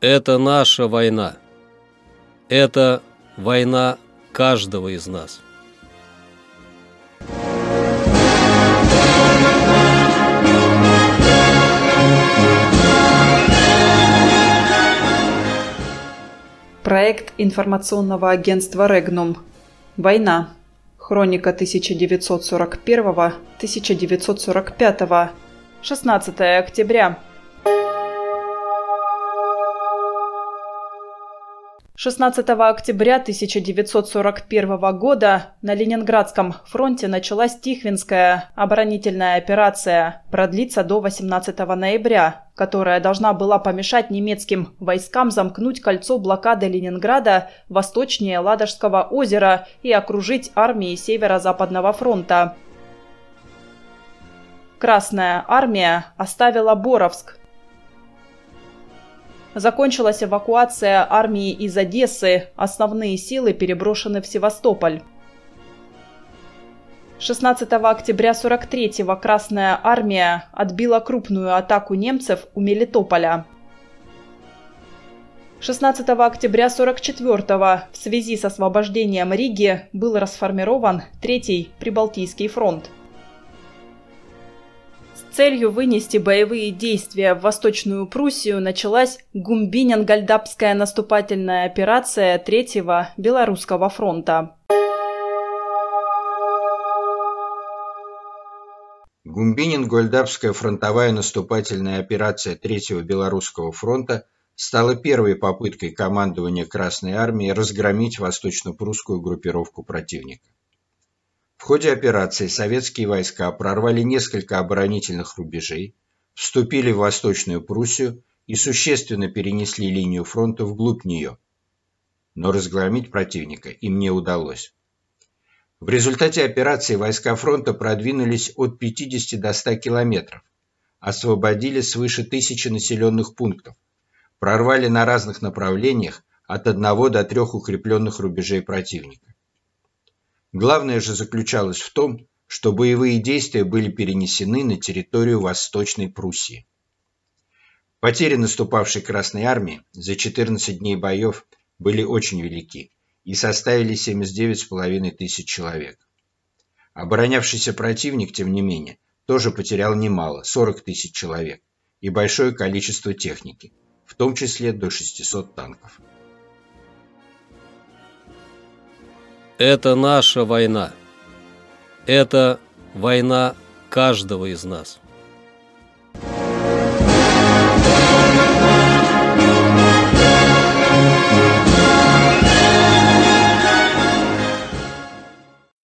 Это наша война. Это война каждого из нас. Проект информационного агентства «Регнум». Война. Хроника 1941-1945. 16 октября 16 октября 1941 года на Ленинградском фронте началась Тихвинская оборонительная операция, продлится до 18 ноября, которая должна была помешать немецким войскам замкнуть кольцо блокады Ленинграда восточнее Ладожского озера и окружить армии Северо-Западного фронта. Красная армия оставила Боровск, Закончилась эвакуация армии из Одессы, основные силы переброшены в Севастополь. 16 октября 43-го Красная армия отбила крупную атаку немцев у Мелитополя. 16 октября 44-го в связи с освобождением Риги был расформирован Третий Прибалтийский фронт целью вынести боевые действия в Восточную Пруссию началась Гумбинен-Гальдапская наступательная операция Третьего Белорусского фронта. Гумбинин-Гольдапская фронтовая наступательная операция Третьего Белорусского фронта стала первой попыткой командования Красной Армии разгромить восточно-прусскую группировку противника. В ходе операции советские войска прорвали несколько оборонительных рубежей, вступили в Восточную Пруссию и существенно перенесли линию фронта вглубь нее. Но разгромить противника им не удалось. В результате операции войска фронта продвинулись от 50 до 100 километров, освободили свыше тысячи населенных пунктов, прорвали на разных направлениях от одного до трех укрепленных рубежей противника. Главное же заключалось в том, что боевые действия были перенесены на территорию Восточной Пруссии. Потери наступавшей Красной Армии за 14 дней боев были очень велики и составили 79,5 тысяч человек. Оборонявшийся противник, тем не менее, тоже потерял немало – 40 тысяч человек и большое количество техники, в том числе до 600 танков. Это наша война. Это война каждого из нас.